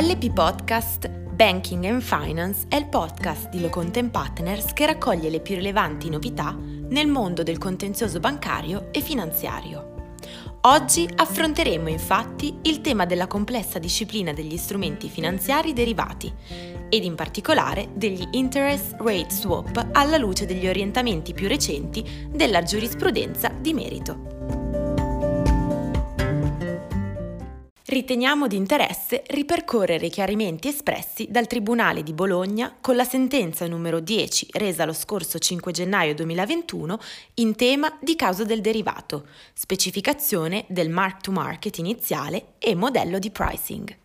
LP Podcast Banking and Finance è il podcast di Loconte Partners che raccoglie le più rilevanti novità nel mondo del contenzioso bancario e finanziario. Oggi affronteremo infatti il tema della complessa disciplina degli strumenti finanziari derivati ed in particolare degli interest rate swap alla luce degli orientamenti più recenti della giurisprudenza di merito. Riteniamo di interesse ripercorrere i chiarimenti espressi dal Tribunale di Bologna con la sentenza numero 10 resa lo scorso 5 gennaio 2021 in tema di causa del derivato, specificazione del mark to market iniziale e modello di pricing.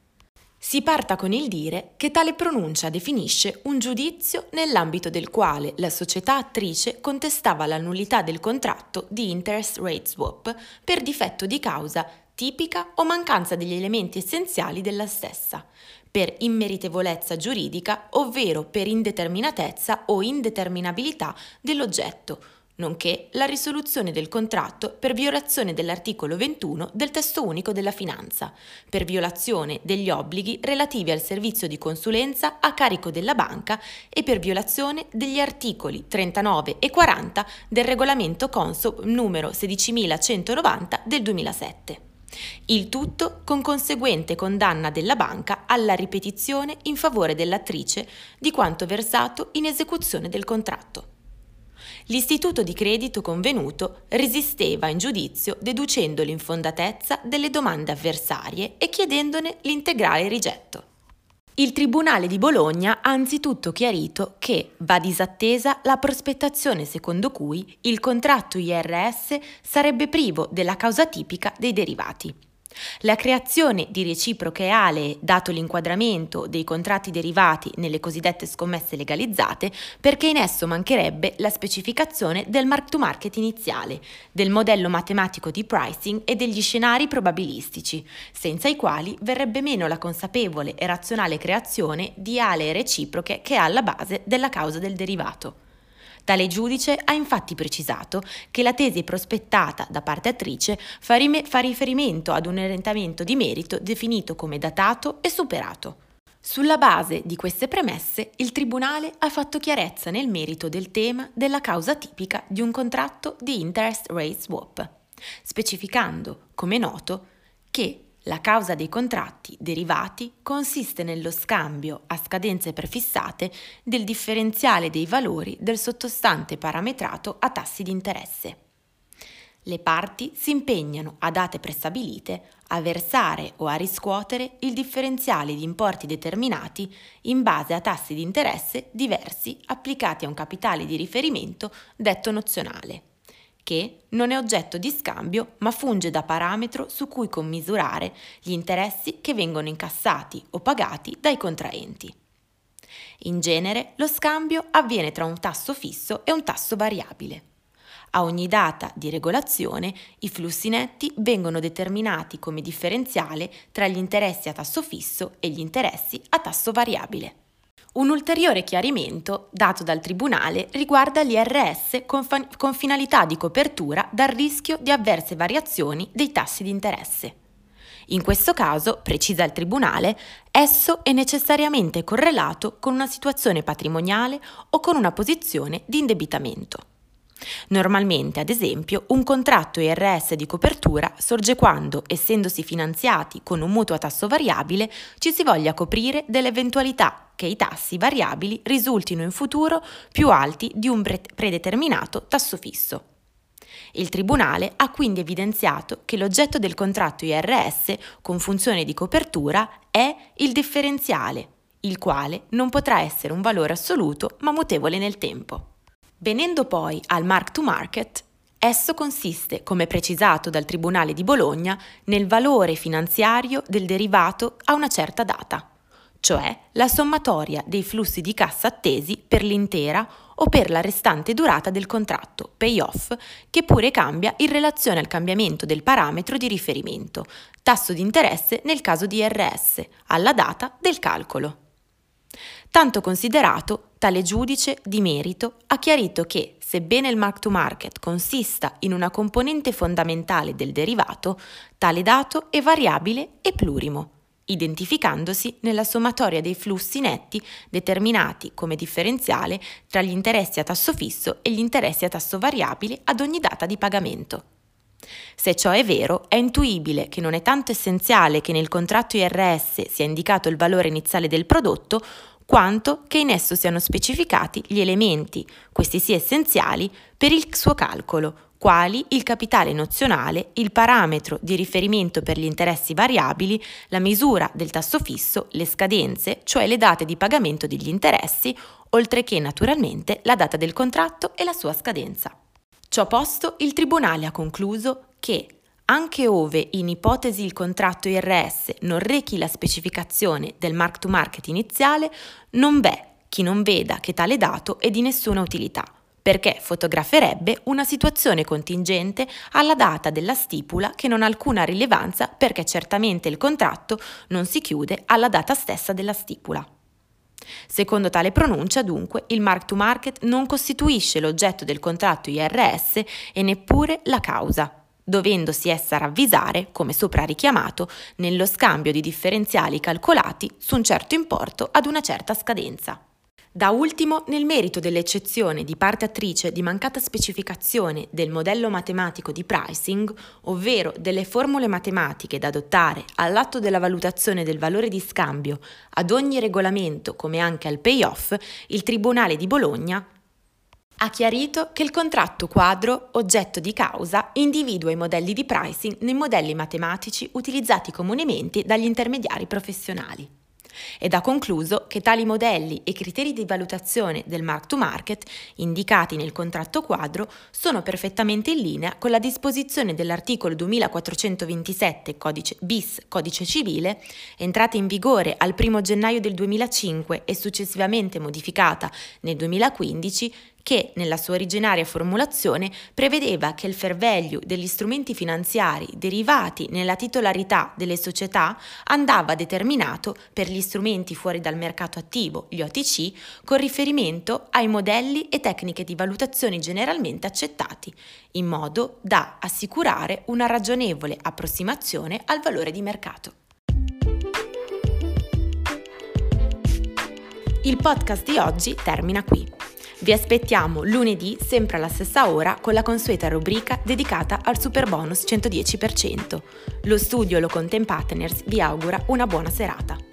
Si parta con il dire che tale pronuncia definisce un giudizio nell'ambito del quale la società attrice contestava la nullità del contratto di interest rate swap per difetto di causa tipica o mancanza degli elementi essenziali della stessa, per immeritevolezza giuridica, ovvero per indeterminatezza o indeterminabilità dell'oggetto, nonché la risoluzione del contratto per violazione dell'articolo 21 del testo unico della finanza, per violazione degli obblighi relativi al servizio di consulenza a carico della banca e per violazione degli articoli 39 e 40 del regolamento Consob numero 16190 del 2007. Il tutto con conseguente condanna della banca alla ripetizione in favore dell'attrice di quanto versato in esecuzione del contratto. L'istituto di credito convenuto resisteva in giudizio deducendo l'infondatezza delle domande avversarie e chiedendone l'integrale rigetto. Il Tribunale di Bologna ha anzitutto chiarito che va disattesa la prospettazione secondo cui il contratto IRS sarebbe privo della causa tipica dei derivati. La creazione di reciproche alee, dato l'inquadramento dei contratti derivati nelle cosiddette scommesse legalizzate, perché in esso mancherebbe la specificazione del mark to market iniziale, del modello matematico di pricing e degli scenari probabilistici, senza i quali verrebbe meno la consapevole e razionale creazione di alee reciproche che è alla base della causa del derivato. Tale giudice ha infatti precisato che la tesi prospettata da parte attrice fa, rime- fa riferimento ad un orientamento di merito definito come datato e superato. Sulla base di queste premesse, il Tribunale ha fatto chiarezza nel merito del tema della causa tipica di un contratto di interest rate swap, specificando, come noto, che la causa dei contratti derivati consiste nello scambio a scadenze prefissate del differenziale dei valori del sottostante parametrato a tassi di interesse. Le parti si impegnano a date prestabilite a versare o a riscuotere il differenziale di importi determinati in base a tassi di interesse diversi applicati a un capitale di riferimento detto nozionale che non è oggetto di scambio ma funge da parametro su cui commisurare gli interessi che vengono incassati o pagati dai contraenti. In genere lo scambio avviene tra un tasso fisso e un tasso variabile. A ogni data di regolazione i flussi netti vengono determinati come differenziale tra gli interessi a tasso fisso e gli interessi a tasso variabile. Un ulteriore chiarimento dato dal Tribunale riguarda l'IRS con, fa- con, finalità di copertura dal rischio di avverse variazioni dei tassi di interesse. In questo caso, precisa il Tribunale, esso è necessariamente correlato con una situazione patrimoniale o con una posizione di indebitamento. Normalmente, ad esempio, un contratto IRS di copertura sorge quando, essendosi finanziati con un mutuo a tasso variabile, ci si voglia coprire dell'eventualità che i tassi variabili risultino in futuro più alti di un pre- predeterminato tasso fisso. Il Tribunale ha quindi evidenziato che l'oggetto del contratto IRS con funzione di copertura è il differenziale, il quale non potrà essere un valore assoluto ma mutevole nel tempo. Venendo poi al mark to market, esso consiste, come precisato dal Tribunale di Bologna, nel valore finanziario del derivato a una certa data, cioè la sommatoria dei flussi di cassa attesi per l'intera o per la restante durata del contratto, payoff, che pure cambia in relazione al cambiamento del parametro di riferimento, tasso di interesse nel caso di RS, alla data del calcolo. Tanto considerato, tale giudice di merito ha chiarito che, sebbene il mark to market consista in una componente fondamentale del derivato, tale dato è variabile e plurimo, identificandosi nella sommatoria dei flussi netti determinati come differenziale tra gli interessi a tasso fisso e gli interessi a tasso variabile ad ogni data di pagamento. Se ciò è vero, è intuibile che non è tanto essenziale che nel contratto IRS sia indicato il valore iniziale del prodotto, quanto che in esso siano specificati gli elementi, questi sì essenziali, per il suo calcolo, quali il capitale nozionale, il parametro di riferimento per gli interessi variabili, la misura del tasso fisso, le scadenze, cioè le date di pagamento degli interessi, oltre che naturalmente la data del contratto e la sua scadenza. Ciò posto, il Tribunale ha concluso che anche ove in ipotesi il contratto IRS non rechi la specificazione del mark to market iniziale, non v'è chi non veda che tale dato è di nessuna utilità perché fotograferebbe una situazione contingente alla data della stipula che non ha alcuna rilevanza perché certamente il contratto non si chiude alla data stessa della stipula. Secondo tale pronuncia, dunque, il mark to market non costituisce l'oggetto del contratto IRS e neppure la causa, dovendosi essa ravvisare, come sopra richiamato, nello scambio di differenziali calcolati su un certo importo ad una certa scadenza. Da ultimo, nel merito dell'eccezione di parte attrice di mancata specificazione del modello matematico di pricing, ovvero delle formule matematiche da adottare all'atto della valutazione del valore di scambio ad ogni regolamento come anche al payoff, il Tribunale di Bologna ha chiarito che il contratto quadro, oggetto di causa, individua i modelli di pricing nei modelli matematici utilizzati comunemente dagli intermediari professionali. Ed ha concluso che tali modelli e criteri di valutazione del mark to market indicati nel contratto quadro sono perfettamente in linea con la disposizione dell'articolo 2427 codice, bis codice civile, entrata in vigore al 1 gennaio del 2005 e successivamente modificata nel 2015, che nella sua originaria formulazione prevedeva che il fair value degli strumenti finanziari derivati nella titolarità delle società andava determinato per gli strumenti fuori dal mercato attivo, gli OTC, con riferimento ai modelli e tecniche di valutazione generalmente accettati, in modo da assicurare una ragionevole approssimazione al valore di mercato. Il podcast di oggi termina qui. Vi aspettiamo lunedì, sempre alla stessa ora, con la consueta rubrica dedicata al super bonus 110%. Lo studio Lo Content Partners vi augura una buona serata.